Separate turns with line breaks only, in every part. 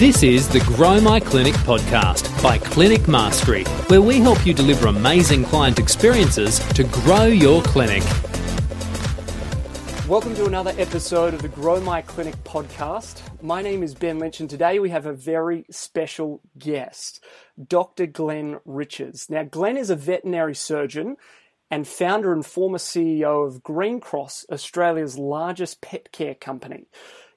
This is the Grow My Clinic podcast by Clinic Mastery, where we help you deliver amazing client experiences to grow your clinic.
Welcome to another episode of the Grow My Clinic podcast. My name is Ben Lynch, and today we have a very special guest, Dr. Glenn Richards. Now, Glenn is a veterinary surgeon and founder and former CEO of Green Cross, Australia's largest pet care company.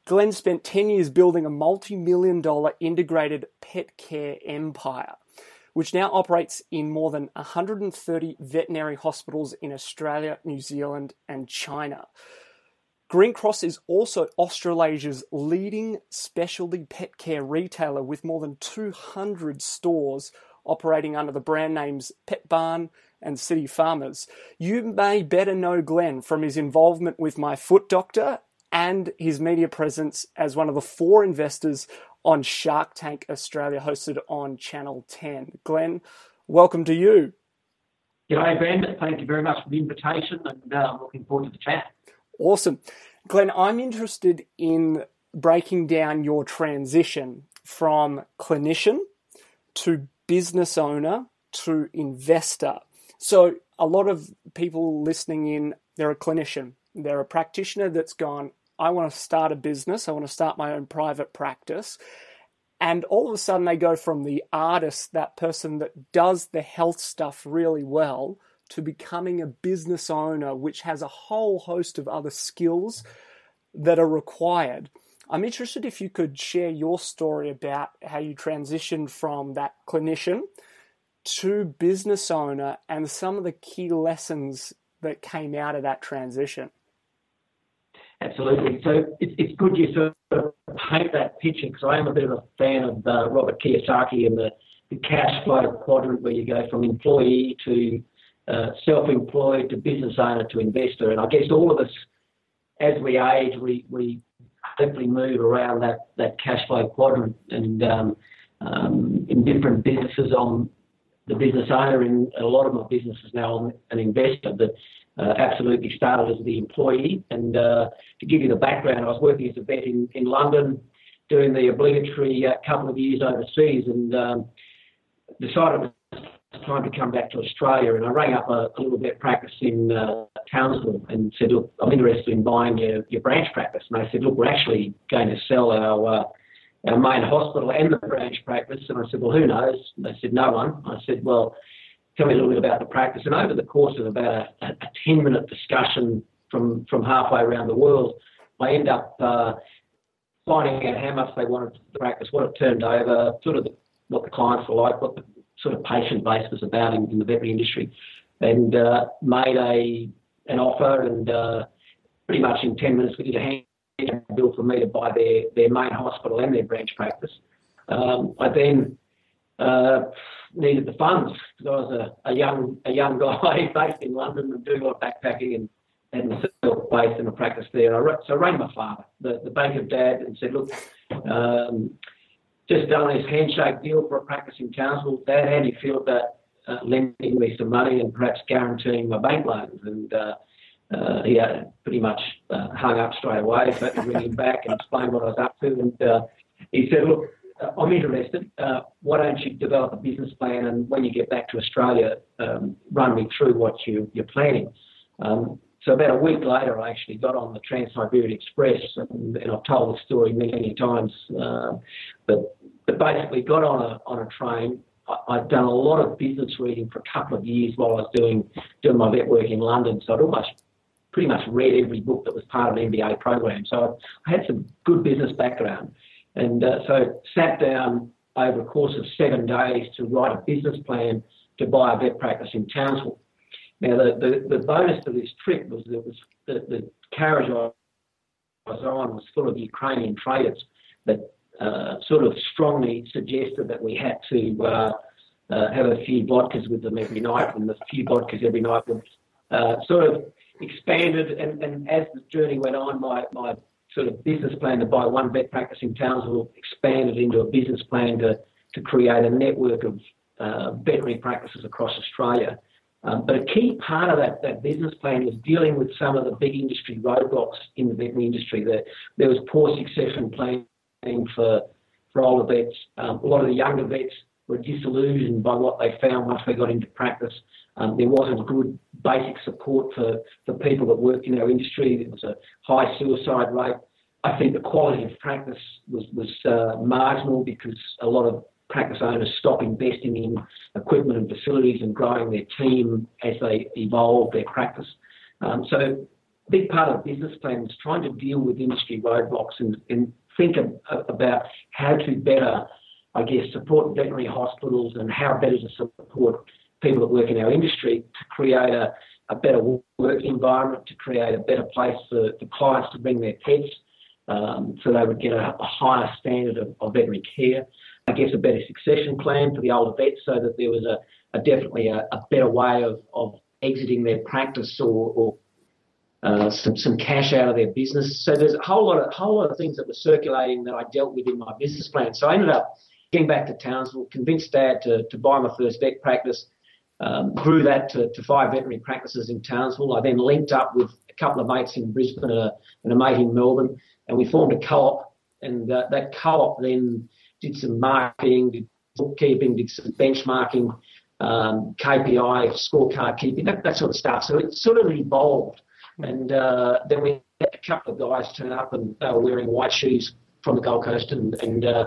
Glenn spent 10 years building a multi million dollar integrated pet care empire, which now operates in more than 130 veterinary hospitals in Australia, New Zealand, and China. Green Cross is also Australasia's leading specialty pet care retailer with more than 200 stores operating under the brand names Petbarn and City Farmers. You may better know Glenn from his involvement with My Foot Doctor and his media presence as one of the four investors on Shark Tank Australia, hosted on Channel 10. Glenn, welcome to you.
G'day, Ben. Thank you very much for the invitation, and uh, I'm looking forward to the chat.
Awesome. Glenn, I'm interested in breaking down your transition from clinician to business owner to investor. So, a lot of people listening in, they're a clinician, they're a practitioner that's gone, I want to start a business, I want to start my own private practice. And all of a sudden, they go from the artist, that person that does the health stuff really well, to becoming a business owner, which has a whole host of other skills that are required. I'm interested if you could share your story about how you transitioned from that clinician to business owner and some of the key lessons that came out of that transition.
Absolutely. So it's, it's good you sort of paint that picture because I am a bit of a fan of uh, Robert Kiyosaki and the, the cash flow quadrant where you go from employee to uh, self-employed to business owner to investor. And I guess all of us, as we age, we, we hopefully move around that, that cash flow quadrant. And um, um, in different businesses, I'm the business owner. In a lot of my businesses now, I'm an investor. But uh, absolutely started as the employee. And uh, to give you the background, I was working as a vet in, in London, doing the obligatory uh, couple of years overseas, and um, decided it was time to come back to Australia. And I rang up a, a little vet practice in uh, Townsville and said, "Look, I'm interested in buying your, your branch practice." And they said, "Look, we're actually going to sell our." Uh, our main hospital and the branch practice. And I said, Well, who knows? And they said, No one. I said, Well, tell me a little bit about the practice. And over the course of about a, a 10 minute discussion from, from halfway around the world, I end up uh, finding out how much they wanted the practice, what it turned over, sort of the, what the clients were like, what the sort of patient base was about in, in the veterinary industry, and uh, made a an offer. And uh, pretty much in 10 minutes, we did a hand for me to buy their, their main hospital and their branch practice. Um, I then uh, needed the funds because I was a, a young a young guy based in London and doing a lot of backpacking and and myself based in a practice there. I, so I rang my father, the, the bank of dad, and said, look, um, just done this handshake deal for a practice in Townsville. Dad, how do you feel about uh, lending me some money and perhaps guaranteeing my bank loans? And uh, uh, he uh, pretty much uh, hung up straight away. Had ring him back and explain what I was up to. And uh, he said, look, uh, I'm interested. Uh, why don't you develop a business plan and when you get back to Australia, um, run me through what you, you're planning. Um, so about a week later, I actually got on the Trans-Siberian Express, and, and I've told the story many, times. Uh, but, but basically, got on a on a train. I, had done a lot of business reading for a couple of years while I was doing doing my vet work in London. So I'd almost pretty much read every book that was part of an MBA program. So I had some good business background. And uh, so sat down over a course of seven days to write a business plan to buy a vet practice in Townsville. Now, the, the, the bonus to this trip was that was the, the carriage I was on was full of Ukrainian traders that uh, sort of strongly suggested that we had to uh, uh, have a few vodkas with them every night, and the few vodkas every night would uh, sort of expanded. And, and as the journey went on, my, my sort of business plan to buy one vet practice in Townsville expanded into a business plan to, to create a network of uh, veterinary practices across Australia. Um, but a key part of that, that business plan was dealing with some of the big industry roadblocks in the veterinary industry. There, there was poor succession planning for for older vets. Um, a lot of the younger vets were disillusioned by what they found once they got into practice. Um, there wasn't good basic support for, for people that worked in our industry. There was a high suicide rate. I think the quality of practice was, was uh, marginal because a lot of practice owners stop investing in equipment and facilities and growing their team as they evolve their practice. Um, so a big part of the business plan was trying to deal with industry roadblocks and, and think of, about how to better, I guess, support veterinary hospitals and how better to support people that work in our industry to create a, a better work environment, to create a better place for the clients to bring their pets um, so they would get a, a higher standard of, of, veterinary care. I guess a better succession plan for the older vets so that there was a, a definitely a, a, better way of, of exiting their practice or, or uh, some, some cash out of their business. So there's a whole lot of whole lot of things that were circulating that I dealt with in my business plan. So I ended up getting back to Townsville, convinced Dad to, to buy my first vet practice, um, grew that to, to, five veterinary practices in Townsville. I then linked up with a couple of mates in Brisbane and a, and a mate in Melbourne, and we formed a co-op. And uh, that co-op then did some marketing, did bookkeeping, did some benchmarking, um, KPI, scorecard keeping, that, that, sort of stuff. So it sort of evolved. And uh, then we had a couple of guys turn up and they were wearing white shoes from the Gold Coast and, and uh,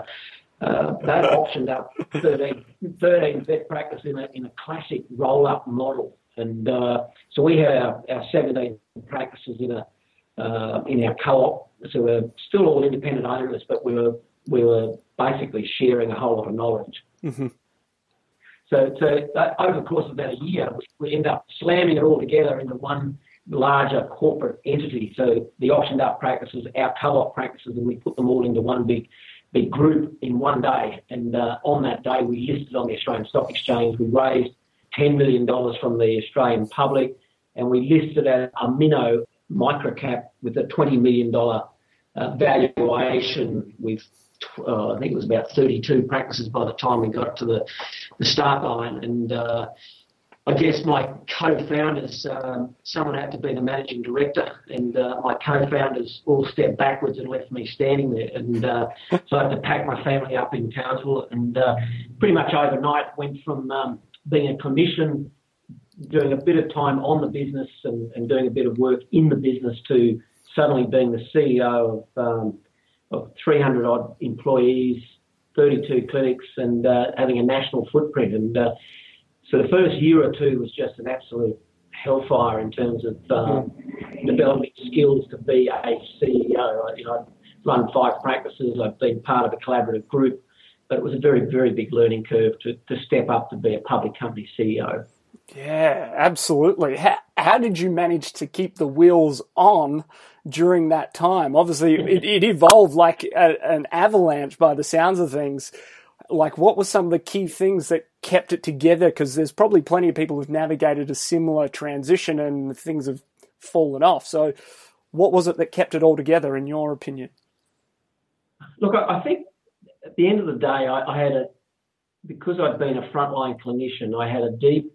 uh, they optioned up 13, 13 vet practice in a, in a classic roll-up model. And uh, so we had our, our 17 practices in a uh, in our co-op. So we're still all independent owners, but we were we were basically sharing a whole lot of knowledge. Mm-hmm. So, so uh, over the course of about a year, we end up slamming it all together into one larger corporate entity. So the optioned up practices, our co-op practices, and we put them all into one big big group in one day. And uh, on that day, we listed on the Australian Stock Exchange. We raised $10 million from the Australian public, and we listed at a minnow microcap with a $20 million uh, valuation with uh, I think it was about 32 practices by the time we got to the, the start line. And uh, I guess my co-founders, um, someone had to be the managing director, and uh, my co-founders all stepped backwards and left me standing there. And uh, so I had to pack my family up in Townsville, and uh, pretty much overnight went from um, being a clinician, doing a bit of time on the business and, and, doing a bit of work in the business, to suddenly being the CEO of, um, of 300 odd employees, 32 clinics, and uh, having a national footprint. And uh, so the first year or two was just an absolute hellfire in terms of um, developing skills to be a CEO. You know, I've run five practices. I've been part of a collaborative group, but it was a very, very big learning curve to, to step up to be a public company CEO.
Yeah, absolutely. How, how did you manage to keep the wheels on during that time? Obviously, it, it evolved like a, an avalanche by the sounds of things like what were some of the key things that kept it together? Because there's probably plenty of people who've navigated a similar transition and things have fallen off. So, what was it that kept it all together, in your opinion?
Look, I think at the end of the day, I, I had a because I'd been a frontline clinician, I had a deep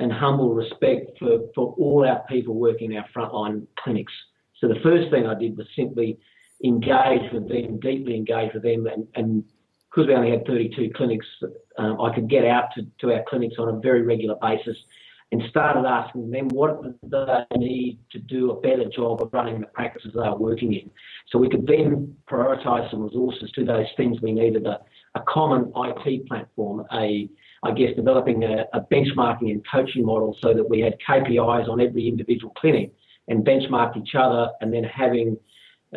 and humble respect for, for all our people working in our frontline clinics. So the first thing I did was simply engage with them, deeply engage with them, and, and because we only had 32 clinics, um, I could get out to, to our clinics on a very regular basis and started asking them what they need to do a better job of running the practices they are working in. So we could then prioritise some resources to those things we needed a, a common IT platform, a I guess developing a, a benchmarking and coaching model so that we had KPIs on every individual clinic and benchmark each other and then having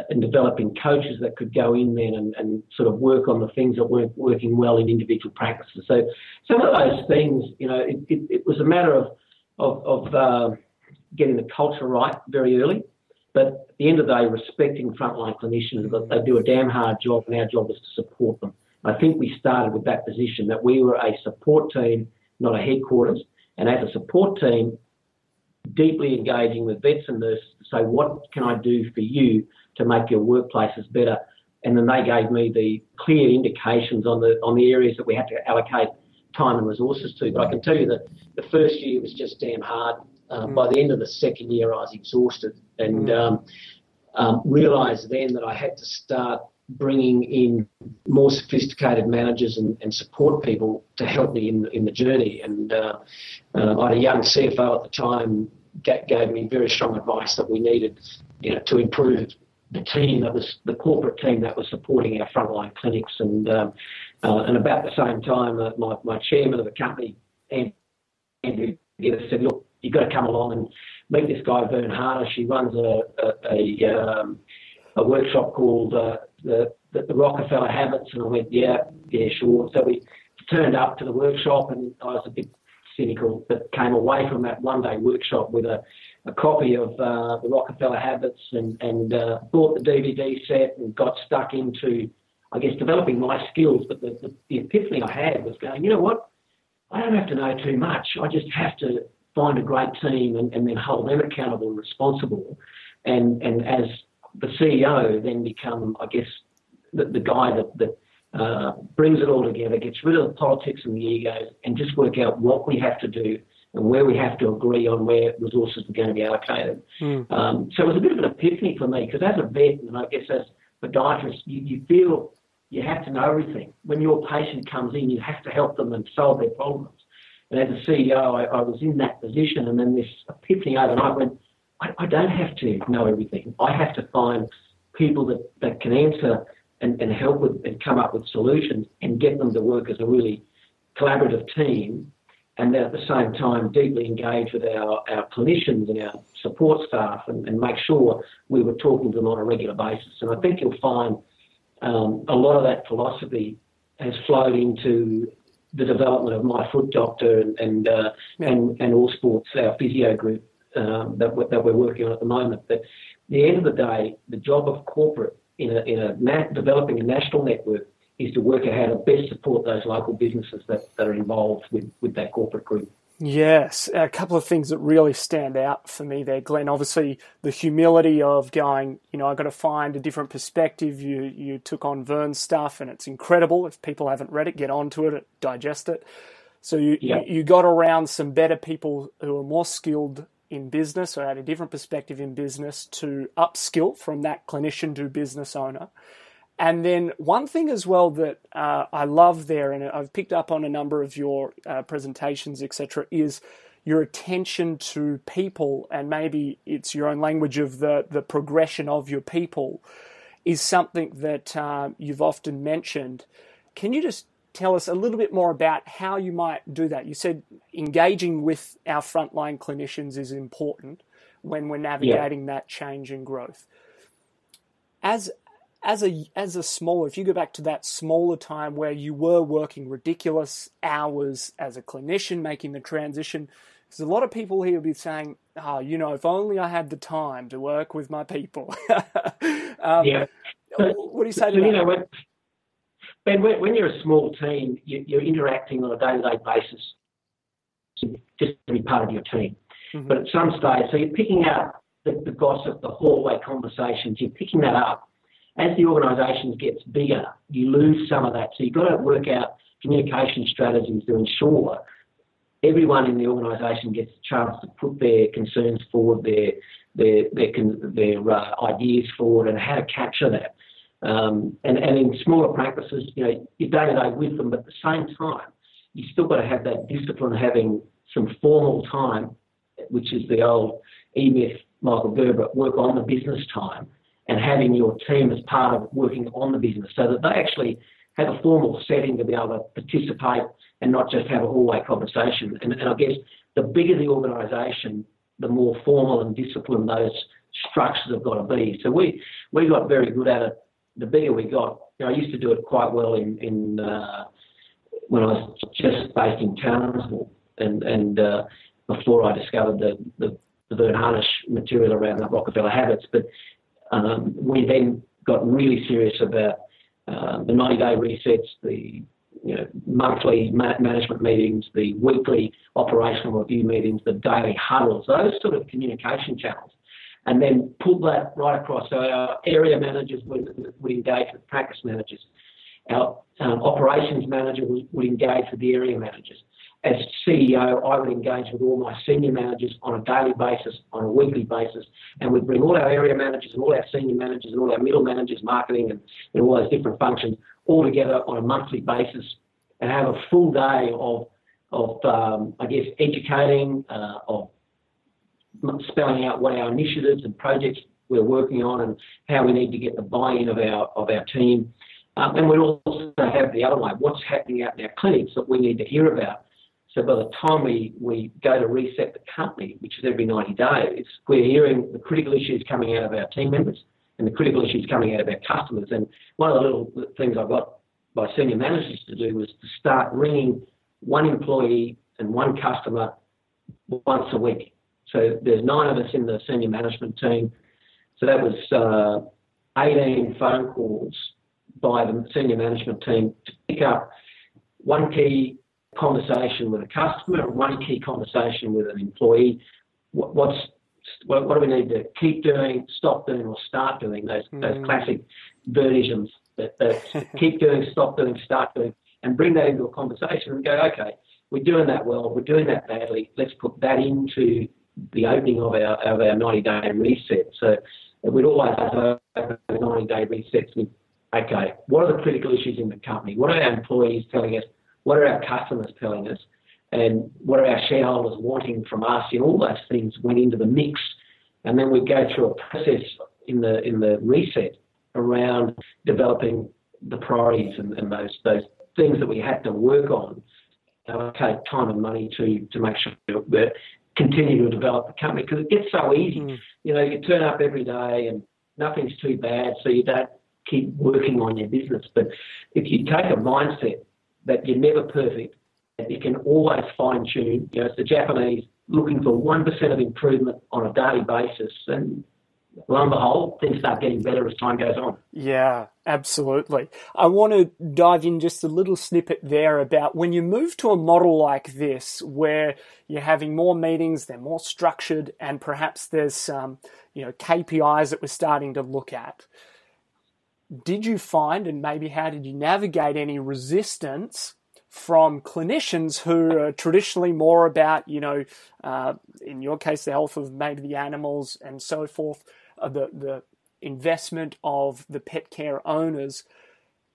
and developing coaches that could go in then and, and, sort of work on the things that weren't working well in individual practices. So some of those things, you know, it, it, it was a matter of of, of uh, getting the culture right very early, but at the end of the day, respecting frontline clinicians that they do a damn hard job, and our job is to support them. I think we started with that position that we were a support team, not a headquarters, and as a support team, deeply engaging with vets and nurses to say, what can I do for you to make your workplaces better. And then they gave me the clear indications on the on the areas that we had to allocate time and resources to. But I can tell you that the first year was just damn hard. Um, mm. By the end of the second year, I was exhausted and mm. um, um, realised then that I had to start bringing in more sophisticated managers and, and support people to help me in, in the journey. And uh, uh, I had a young CFO at the time gave me very strong advice that we needed, you know, to improve the team that was the corporate team that was supporting our frontline clinics. And um, uh, and about the same time, uh, my, my chairman of the company, Andrew, said, look, you've got to come along and meet this guy, Verne Harnish. He runs a, a, a, um, a workshop called uh, the, the, the Rockefeller Habits. And I went, yeah, yeah, sure. So we turned up to the workshop and I was a bit cynical, but came away from that one day workshop with a, a copy of uh, the Rockefeller Habits and, and uh, bought the DVD set and got stuck into, I guess, developing my skills. But the, the, the epiphany I had was going, you know what? I don't have to know too much. I just have to find a great team and, and then hold them accountable and responsible. And, and as the CEO, then become, I guess, the, the guy that, that uh, brings it all together, gets rid of the politics and the egos, and just work out what we have to do and where we have to agree on where resources are going to be allocated. Mm. Um, so it was a bit of an epiphany for me because as a vet, and I guess as a podiatrist, you, you feel you have to know everything. When your patient comes in, you have to help them and solve their problems. And as a CEO, I, I was in that position, and then this epiphany overnight went, I, I don't have to know everything. I have to find people that, that can answer and, and help with and come up with solutions and get them to work as a really collaborative team and then at the same time deeply engage with our, our clinicians and our support staff and, and make sure we were talking to them on a regular basis. And I think you'll find um, a lot of that philosophy has flowed into the development of my foot doctor and and, uh, and, and Allsports, our physio group um, that, we're, that we're working on at the moment. But at the end of the day, the job of corporate in a, in a na- developing a national network is to work out how to best support those local businesses that, that are involved with, with that corporate group.
Yes, a couple of things that really stand out for me there, Glenn. Obviously, the humility of going, you know, I've got to find a different perspective. You you took on Verne's stuff, and it's incredible. If people haven't read it, get onto it, digest it. So you, yeah. you, you got around some better people who are more skilled in business or had a different perspective in business to upskill from that clinician to business owner. And then one thing as well that uh, I love there, and I've picked up on a number of your uh, presentations, etc., is your attention to people, and maybe it's your own language of the the progression of your people, is something that uh, you've often mentioned. Can you just tell us a little bit more about how you might do that? You said engaging with our frontline clinicians is important when we're navigating yeah. that change and growth. As as a as a smaller, if you go back to that smaller time where you were working ridiculous hours as a clinician, making the transition, there's a lot of people here will be saying, "Oh, you know, if only I had the time to work with my people."
um, yeah.
What do you say
so,
to
you
that?
Know, when, Ben, when, when, you're a small team, you, you're interacting on a day-to-day basis just to be part of your team. Mm-hmm. But at some stage, so you're picking up the, the gossip, the hallway conversations, you're picking that up as the organisation gets bigger, you lose some of that. So you've got to work out communication strategies to ensure everyone in the organisation gets a chance to put their concerns forward, their their their, their uh, ideas forward, and how to capture that. Um, and, and in smaller practices, you know, you're day to day with them, but at the same time, you still got to have that discipline, having some formal time, which is the old E Myth Michael Gerber work on the business time and having your team as part of working on the business so that they actually have a formal setting to be able to participate and not just have a hallway conversation. And, and I guess the bigger the organisation, the more formal and disciplined those structures have got to be. So we, we got very good at it. The bigger we got, you know, I used to do it quite well in, in uh, when I was just based in Townsville and, and uh, before I discovered the, the, the Verne Harnish material around the Rockefeller habits. But um, we then got really serious about uh, the 90-day resets, the you know, monthly ma- management meetings, the weekly operational review meetings, the daily huddles, those sort of communication channels. And then pull that right across. So our area managers would, would engage with practice managers. Our um, operations manager would, would engage with the area managers. as CEO, I would engage with all my senior managers on a daily basis, on a weekly basis, and we'd bring all our area managers and all our senior managers and all our middle managers, marketing and, and all those different functions all together on a monthly basis and have a full day of, of um, I guess, educating, uh, of spelling out what our initiatives and projects we're working on and how we need to get the buy-in of our of our team. Um, and we also have the other way, what's happening out in our clinics that we need to hear about. So by the time we, we go to reset the company, which is every 90 days, we're hearing the critical issues coming out of our team members and the critical issues coming out of our customers. And one of the little things I got by senior managers to do was to start ringing one employee and one customer once a week. So there's nine of us in the senior management team. So that was uh, 18 phone calls by the senior management team to pick up one key conversation with a customer, one key conversation with an employee. What, what's what, what, do we need to keep doing, stop doing, or start doing? Those mm. those classic versions that, that keep doing, stop doing, start doing, and bring that into a conversation and go, okay, we're doing that well, we're doing that badly. Let's put that into the opening of our of our 90 day reset. So we'd always have a 90 day resets with, okay, what are the critical issues in the company? What are our employees telling us? What are our customers telling us? And what are our shareholders wanting from us? And all those things went into the mix. And then we go through a process in the in the reset around developing the priorities and, and those those things that we had to work on. take time and money to to make sure that continue to develop the company because it gets so easy. Mm. You know, you turn up every day and nothing's too bad, so you don't keep working on your business. But if you take a mindset that you're never perfect, and you can always fine tune, you know, it's the Japanese looking for 1% of improvement on a daily basis, and lo and behold, things start getting better as time goes on.
Yeah, absolutely. I want to dive in just a little snippet there about when you move to a model like this, where you're having more meetings, they're more structured, and perhaps there's some, you know, KPIs that we're starting to look at. Did you find, and maybe how did you navigate any resistance from clinicians who are traditionally more about, you know, uh, in your case, the health of maybe the animals and so forth, uh, the the investment of the pet care owners,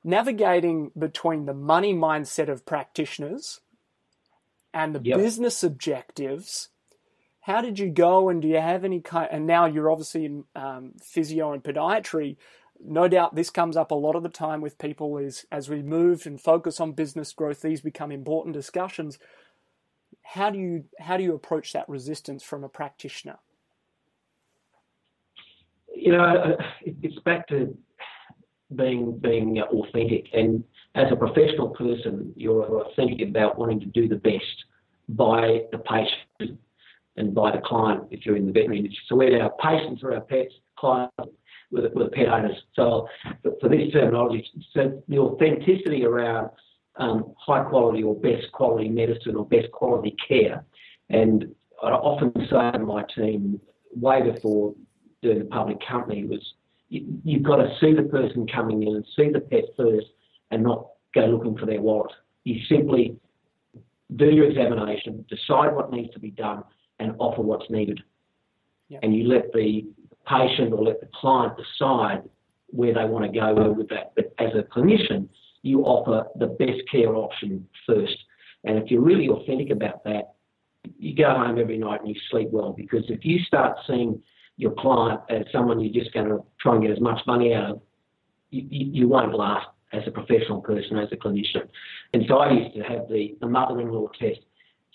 navigating between the money mindset of practitioners and the yep. business objectives. How did you go, and do you have any kind? And now you're obviously in um, physio and podiatry no doubt this comes up a lot of the time with people is as we move and focus on business growth these become important discussions how do you how do you approach that resistance from a practitioner
you know it's back to being being authentic and as a professional person you're thinking about wanting to do the best by the patient and by the client if you're in the veterinary industry so we're our patients or our pets clients with, with the pet owners. So for this terminology, so the authenticity around um, high quality or best quality medicine or best quality care. And I often say to my team, way before doing the public company, was you, you've got to see the person coming in and see the pet first and not go looking for their wallet. You simply do your examination, decide what needs to be done, and offer what's needed. Yep. And you let the patient or let the client decide where they want to go with that. But as a clinician, you offer the best care option first. And if you're really authentic about that, you go home every night and you sleep well because if you start seeing your client as someone you're just going to try and get as much money out of, you, you, won't last as a professional person, as a clinician. And so I used to have the, the mother-in-law test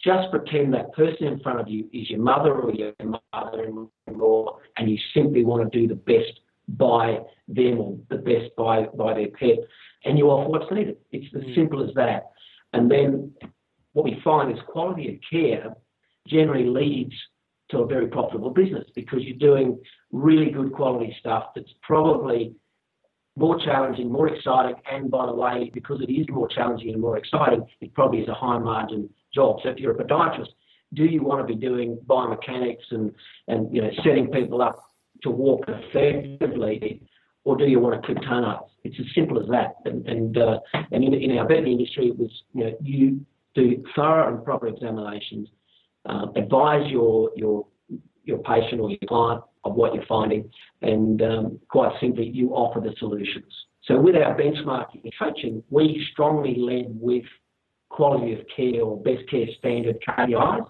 just pretend that person in front of you is your mother or your mother-in-law, and you simply want to do the best by them or the best by, by their pet, and you offer what's needed. It's as mm. simple as that. And then what we find is quality of care generally leads to a very profitable business because you're doing really good quality stuff that's probably more challenging, more exciting, and by the way, because it is more challenging and more exciting, it probably is a high margin job. So if you're a podiatrist, do you want to be doing biomechanics and, and you know setting people up to walk effectively, or do you want to clip toenails? It's as simple as that. And and, uh, and in, in our veterinary industry, it was you know you do thorough and proper examinations, uh, advise your your your patient or your client of what you're finding, and um, quite simply, you offer the solutions. So with our benchmarking and coaching, we strongly led with quality of care or best care standard KPIs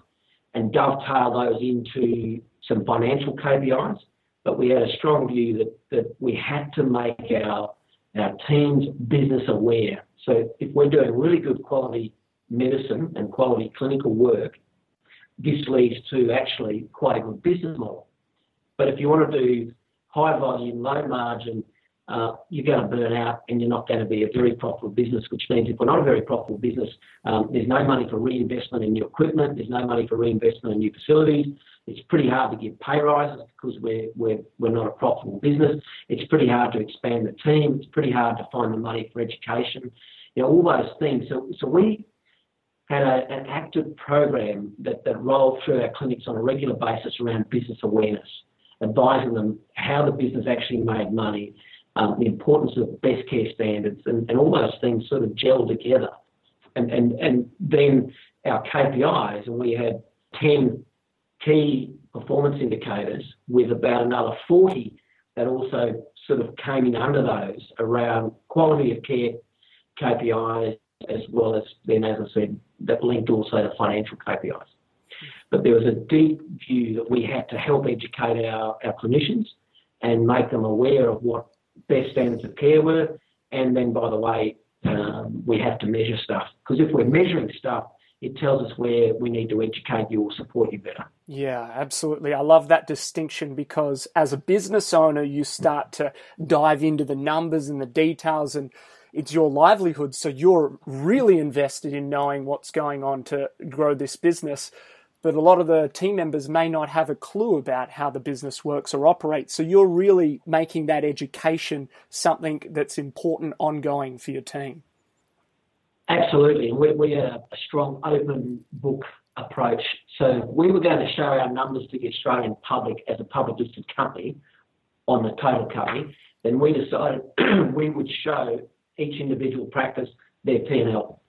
and dovetail those into some financial KPIs. But we had a strong view that, that we had to make our, our teams business aware. So if we're doing really good quality medicine and quality clinical work, this leads to actually quite a good business model. But if you want to do high volume, low margin, uh, you're going to burn out and you're not going to be a very profitable business, which means if we're not a very profitable business, um, there's no money for reinvestment in new equipment, there's no money for reinvestment in new facilities. It's pretty hard to give pay rises because we're, we're, we're not a profitable business. It's pretty hard to expand the team. It's pretty hard to find the money for education. You know, all those things. So, so we had a, an active program that, that rolled through our clinics on a regular basis around business awareness, advising them how the business actually made money, um, the importance of best care standards, and, and all those things sort of gel together. And, and, and then our KPIs, and we had 10 key performance indicators with about another 40 that also sort of came in under those around quality of care KPIs, as well as then, as I said, that linked also to financial KPIs. But there was a deep view that we had to help educate our, our clinicians and make them aware of what best standards of care were. And then, by the way, um, we have to measure stuff because if we're measuring stuff, it tells us where we need to educate you or support you better.
Yeah, absolutely. I love that distinction because as a business owner, you start to dive into the numbers and the details, and it's your livelihood. So you're really invested in knowing what's going on to grow this business but a lot of the team members may not have a clue about how the business works or operates. So you're really making that education something that's important ongoing for your team.
Absolutely. We, we a strong open book approach. So we were going to show our numbers to the Australian public as a public listed company on the total company. Then we decided we would show each individual practice their P&L.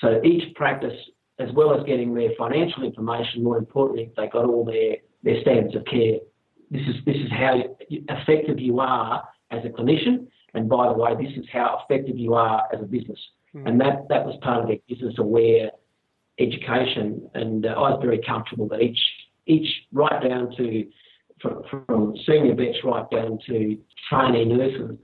So each practice as well as getting their financial information, more importantly, they got all their, their standards of care. This is, this is how effective you are as a clinician, and by the way, this is how effective you are as a business. Mm. And that, that was part of their business aware education, and uh, I was very comfortable that each, each right down to from, from senior vets right down to trainee nurses,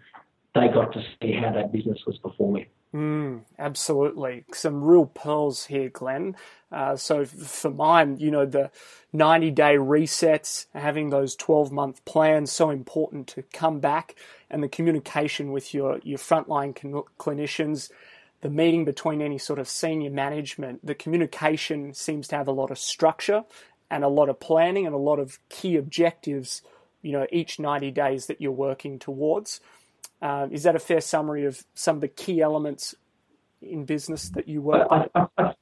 they got to see how that business was performing.
Mm, absolutely. Some real pearls here, Glenn. Uh, so for mine, you know, the 90 day resets, having those 12 month plans, so important to come back and the communication with your, your frontline clinicians, the meeting between any sort of senior management, the communication seems to have a lot of structure and a lot of planning and a lot of key objectives, you know, each 90 days that you're working towards. Um, is that a fair summary of some of the key elements in business that you work? I, I, I,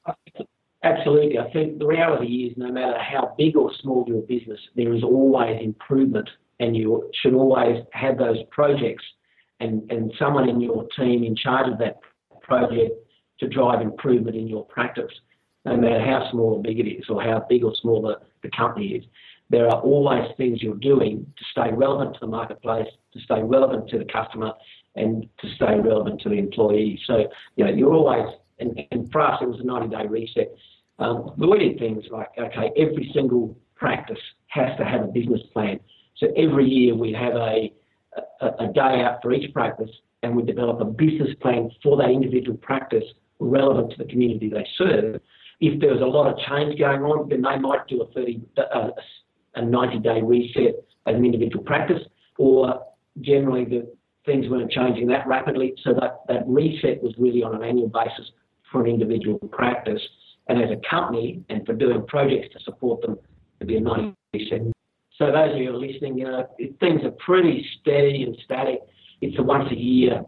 absolutely. I think the reality is, no matter how big or small your business, there is always improvement, and you should always have those projects and, and someone in your team in charge of that project to drive improvement in your practice, no matter how small or big it is, or how big or small the, the company is there are always things you're doing to stay relevant to the marketplace, to stay relevant to the customer, and to stay relevant to the employee. So, you know, you're always, and, and for us, it was a 90 day reset. Um, we did things like, okay, every single practice has to have a business plan. So every year we have a, a, a day out for each practice and we develop a business plan for that individual practice relevant to the community they serve. If there's a lot of change going on, then they might do a 30, uh, a 90 day reset as an individual practice, or generally the things weren't changing that rapidly. So that, that reset was really on an annual basis for an individual practice. And as a company, and for doing projects to support them, it'd be a 90 reset. So those of you who are listening, you know, things are pretty steady and static. It's a once a year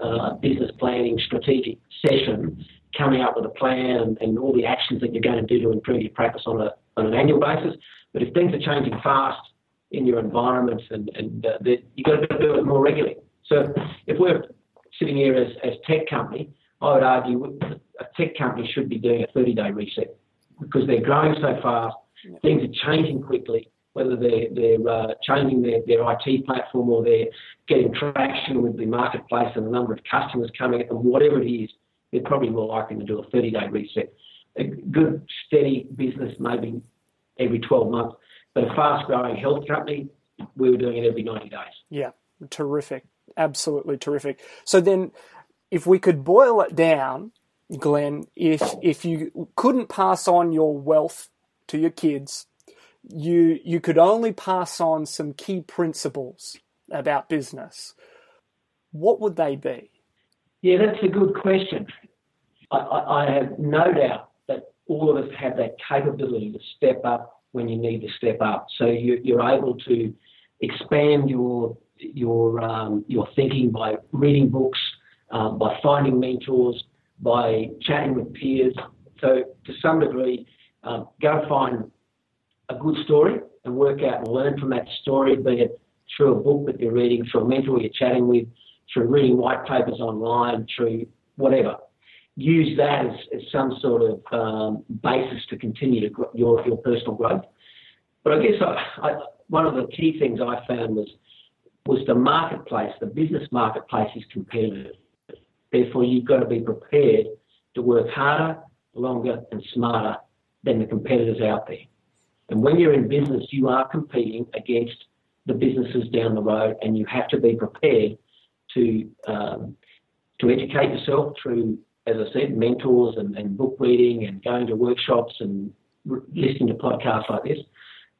uh, business planning strategic session, coming up with a plan and, and, all the actions that you're going to do to improve your practice on, a, on an annual basis. But if things are changing fast in your environment, and, and uh, you've got to do it more regularly. So if we're sitting here as, as tech company, I would argue a tech company should be doing a 30 day reset because they're growing so fast, things are changing quickly. Whether they're, they're uh, changing their, their IT platform or they're getting traction with the marketplace and the number of customers coming at them, whatever it is, they're probably more likely to do a 30 day reset. A good, steady business, maybe every 12 months, but a fast growing health company, we were doing it every 90 days.
Yeah, terrific. Absolutely terrific. So then, if we could boil it down, Glenn, if if you couldn't pass on your wealth to your kids, you you could only pass on some key principles about business. What would they be?
Yeah, that's a good question. I, I, I have no doubt that all of us have that capability to step up when you need to step up. So you, you're able to expand your your um, your thinking by reading books, um, by finding mentors, by chatting with peers. So to some degree, um, go find a good story and work out and learn from that story, be it through a book that you're reading, through a mentor you're chatting with, through reading white papers online, through whatever. Use that as, as some sort of um, basis to continue to grow your, your personal growth. But I guess I, I, one of the key things I found was was the marketplace, the business marketplace is competitive. Therefore, you've got to be prepared to work harder, longer, and smarter than the competitors out there. And when you're in business, you are competing against the businesses down the road, and you have to be prepared to um, to educate yourself through, as I said, mentors and, and book reading and going to workshops and re- listening to podcasts like this.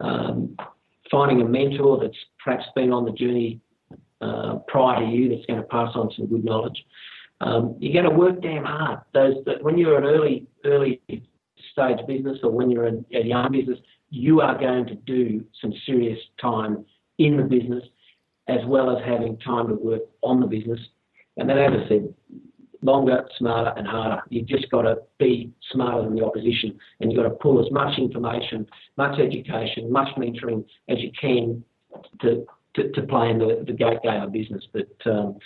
Um, finding a mentor that's perhaps been on the journey uh, prior to you that's going to pass on some good knowledge. Um, you're going to work damn hard. Those that when you're an early early stage business or when you're a, a young business, you are going to do some serious time in the business as well as having time to work on the business. And then, as I said, longer, smarter, and harder. You've just got to be smarter than the opposition, and you've got to pull as much information, much education, much mentoring as you can to to, to play in the, the game of business. But um,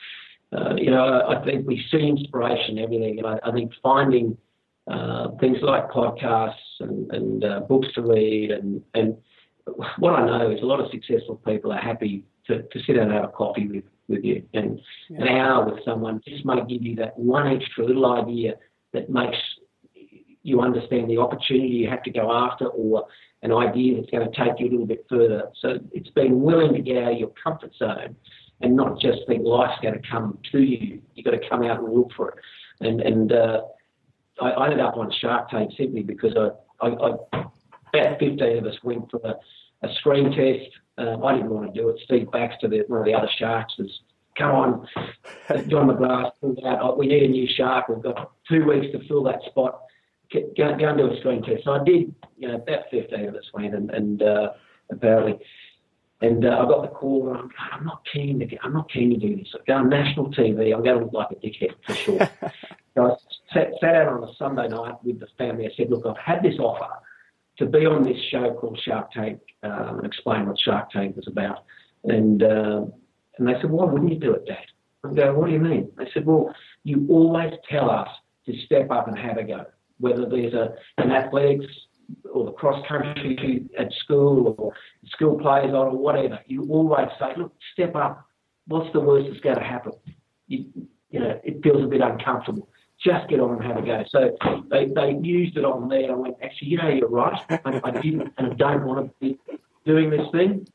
uh, you know, I think we see inspiration everything, and I, I think finding uh, things like podcasts and, and uh, books to read, and and what I know is a lot of successful people are happy to, to sit down and have a coffee with with you. And yeah. an hour with someone just might give you that one extra little idea that makes you understand the opportunity you have to go after or an idea that's going to take you a little bit further. So it's being willing to get out of your comfort zone and not just think life's going to come to you. You've got to come out and look for it. And, and uh, I, I ended up on Shark Tank simply because I, I, I about 15 of us went for a, a screen test um, I didn't want to do it. Steve Baxter, the, one of the other sharks, was come on, John McGrath pulled out. Oh, we need a new shark. We've got two weeks to fill that spot. Go, go and do a screen test. So I did. You know, about 15 of us went, and, and uh, apparently. And uh, I got the call, and I'm, I'm not keen to get, I'm not keen to do this. I go on national TV. I'm going to look like a dickhead for sure. so I sat, sat out on a Sunday night with the family. I said, look, I've had this offer to be on this show called Shark Tank um, and explain what Shark Tank was about. And uh, and they said, why wouldn't you do it, Dad? I go, what do you mean? They said, well, you always tell us to step up and have a go, whether there's a, an athletics or the cross country at school or school plays on or whatever. You always say, look, step up. What's the worst that's going to happen? You, you know, it feels a bit uncomfortable just get on and have a go. So they, they used it on there. And I went, actually, you know, you're right. I, I didn't and I don't want to be doing this thing.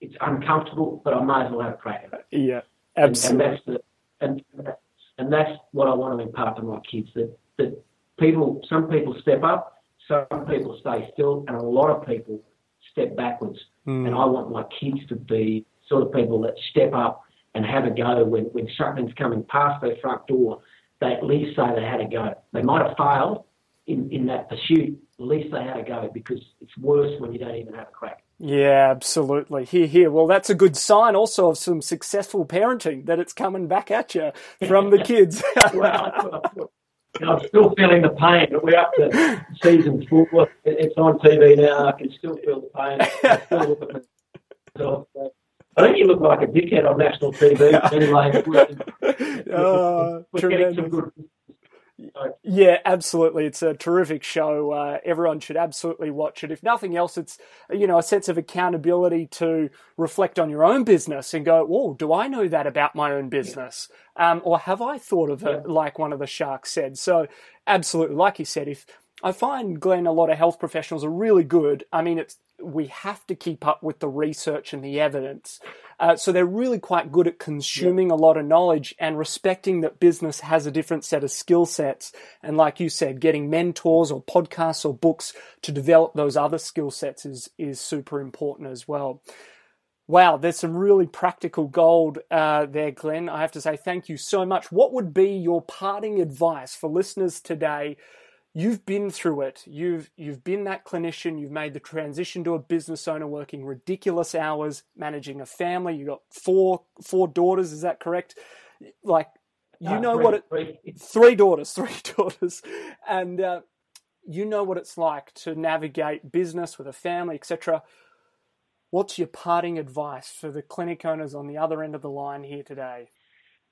It's uncomfortable, but I might as well have a crack at
it. Yeah, absolutely.
And, and that's the and and that's what I want to impart to my kids that that people, some people step up, some people stay still, and a lot of people step backwards. Mm. And I want my kids to be sort of people that step up and have a go when, when something's coming past their front door they at least say they had a go. They might have failed in, in that pursuit, at least they had a go because it's worse when you don't even have a crack.
Yeah, absolutely. Here, here. Well, that's a good sign also of some successful parenting that it's coming back at you from the kids.
well, I'm still feeling the pain, but we're up to season four. It's on TV now. I can still feel the pain. I still look at myself. I think you look like a dickhead on national TV. anyway,
oh, we're getting some good. Yeah, absolutely. It's a terrific show. Uh, everyone should absolutely watch it. If nothing else, it's you know a sense of accountability to reflect on your own business and go, "Oh, do I know that about my own business?" Um, or have I thought of it like one of the sharks said? So, absolutely, like you said, if I find Glenn, a lot of health professionals are really good. I mean, it's we have to keep up with the research and the evidence. Uh, so they're really quite good at consuming a lot of knowledge and respecting that business has a different set of skill sets. And like you said, getting mentors or podcasts or books to develop those other skill sets is, is super important as well. Wow, there's some really practical gold uh, there, Glenn. I have to say thank you so much. What would be your parting advice for listeners today you've been through it. You've you've been that clinician. You've made the transition to a business owner, working ridiculous hours, managing a family. You got four four daughters. Is that correct? Like you uh, know
three,
what it
three.
three daughters, three daughters, and uh, you know what it's like to navigate business with a family, etc. What's your parting advice for the clinic owners on the other end of the line here today?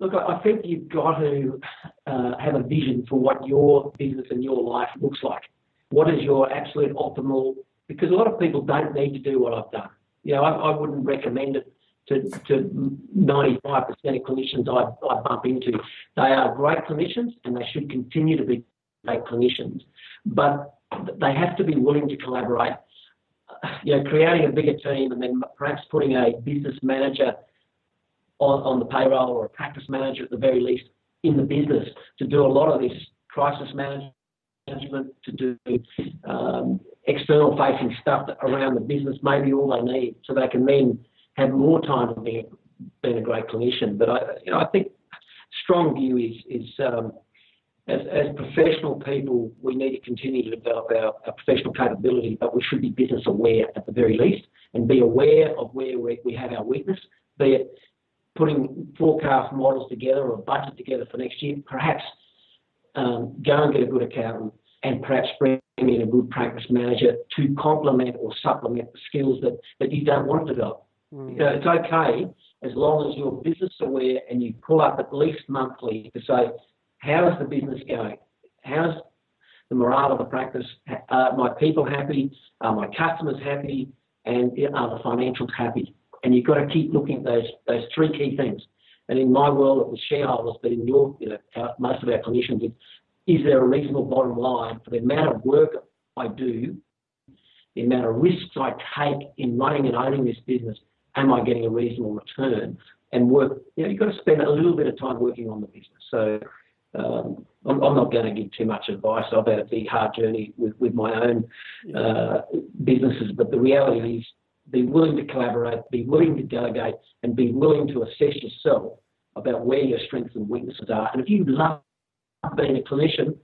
Look, I think you've got to uh, have a vision for what your business and your life looks like. What is your absolute optimal? Because a lot of people don't need to do what I've done. You know, I, I wouldn't recommend it to, to 95% of clinicians I, I bump into. They are great clinicians and they should continue to be great clinicians, but they have to be willing to collaborate. You know, creating a bigger team and then perhaps putting a business manager on, on the payroll or a practice manager at the very least in the business to do a lot of this crisis management, to do um, external facing stuff around the business, maybe all they need, so they can then have more time to be being a great clinician. But I, you know, I think strong view is is um, as, as professional people, we need to continue to develop our, our, professional capability, but we should be business aware at the very least and be aware of where we, we have our weakness, be it putting forecast models together or a budget together for next year, perhaps um, go and get a good accountant and perhaps bring in a good practice manager to complement or supplement the skills that, that you don't want to develop. Mm. You know, it's okay as long as you're business aware and you pull up at least monthly to say, how is the business going? How's the morale of the practice? Are my people happy? Are my customers happy? And are the financials happy? And you've got to keep looking at those those three key things. And in my world, it was shareholders, but in your, you know, our, most of our clinicians, it's, is there a reasonable bottom line for the amount of work I do, the amount of risks I take in running and owning this business? Am I getting a reasonable return? And work, you know, you've got to spend a little bit of time working on the business. So um, I'm, I'm, not going to give too much advice. I've had a big hard journey with, with my own uh, businesses, but the reality is be willing to collaborate, be willing to delegate, and be willing to assess yourself about where your strengths and weaknesses are. And if you love being a clinician,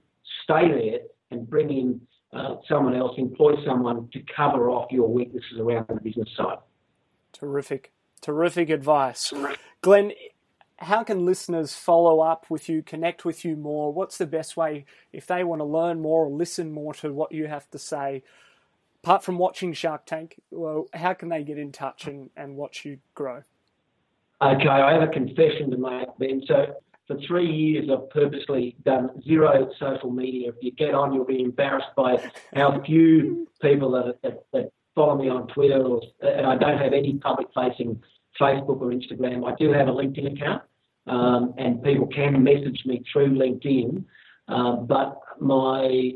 stay there and bring in uh, someone else, employ someone to cover off your weaknesses around the business side.
Terrific, terrific advice. Glenn, how can listeners follow up with you, connect with you more? What's the best way if they want to learn more or listen more to what you have to say? Apart from watching Shark Tank, well, how can they get in touch and, and watch you grow?
Okay, I have a confession to make, Ben. So for three years, I've purposely done zero social media. If you get on, you'll be embarrassed by how few people that, that, that follow me on Twitter, or, and I don't have any public-facing Facebook or Instagram. I do have a LinkedIn account, um, and people can message me through LinkedIn. Um, but my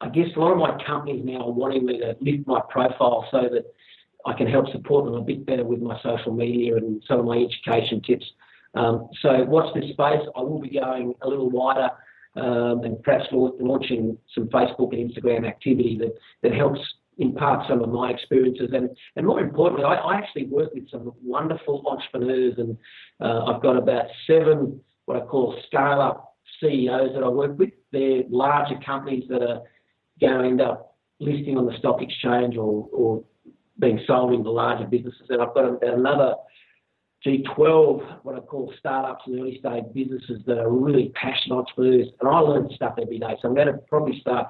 I guess a lot of my companies now are wanting me to lift my profile so that I can help support them a bit better with my social media and some of my education tips. Um, so watch this space. I will be going a little wider um, and perhaps launching some Facebook and Instagram activity that, that helps impart some of my experiences. And, and more importantly, I, I actually work with some wonderful entrepreneurs and uh, I've got about seven what I call scale up CEOs that I work with. They're larger companies that are going to end up listing on the stock exchange or, or being sold into larger businesses. And I've got about another G12, what I call startups and early stage businesses that are really passionate entrepreneurs. And I learn stuff every day. So I'm going to probably start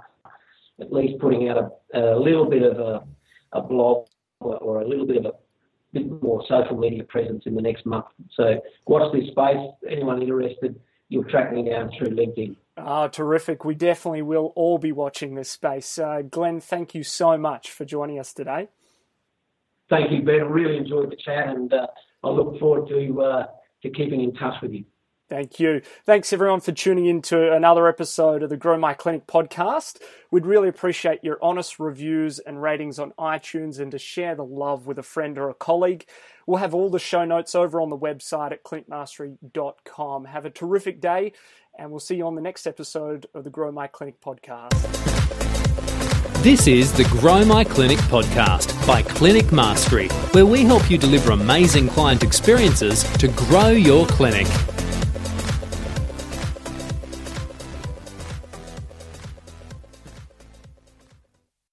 at least putting out a, a little bit of a, a blog or, or, a little bit of a bit more social media presence in the next month. So watch this space. Anyone interested, you'll track me down through LinkedIn.
Oh, terrific. We definitely will all be watching this space. Uh, Glenn, thank you so much for joining us today.
Thank you, Ben. I really enjoyed the chat and uh, I look forward to, uh, to keeping in touch with you.
Thank you. Thanks everyone for tuning in to another episode of the Grow My Clinic podcast. We'd really appreciate your honest reviews and ratings on iTunes and to share the love with a friend or a colleague. We'll have all the show notes over on the website at clinicmastery.com. Have a terrific day and we'll see you on the next episode of the Grow My Clinic podcast.
This is the Grow My Clinic podcast by Clinic Mastery, where we help you deliver amazing client experiences to grow your clinic.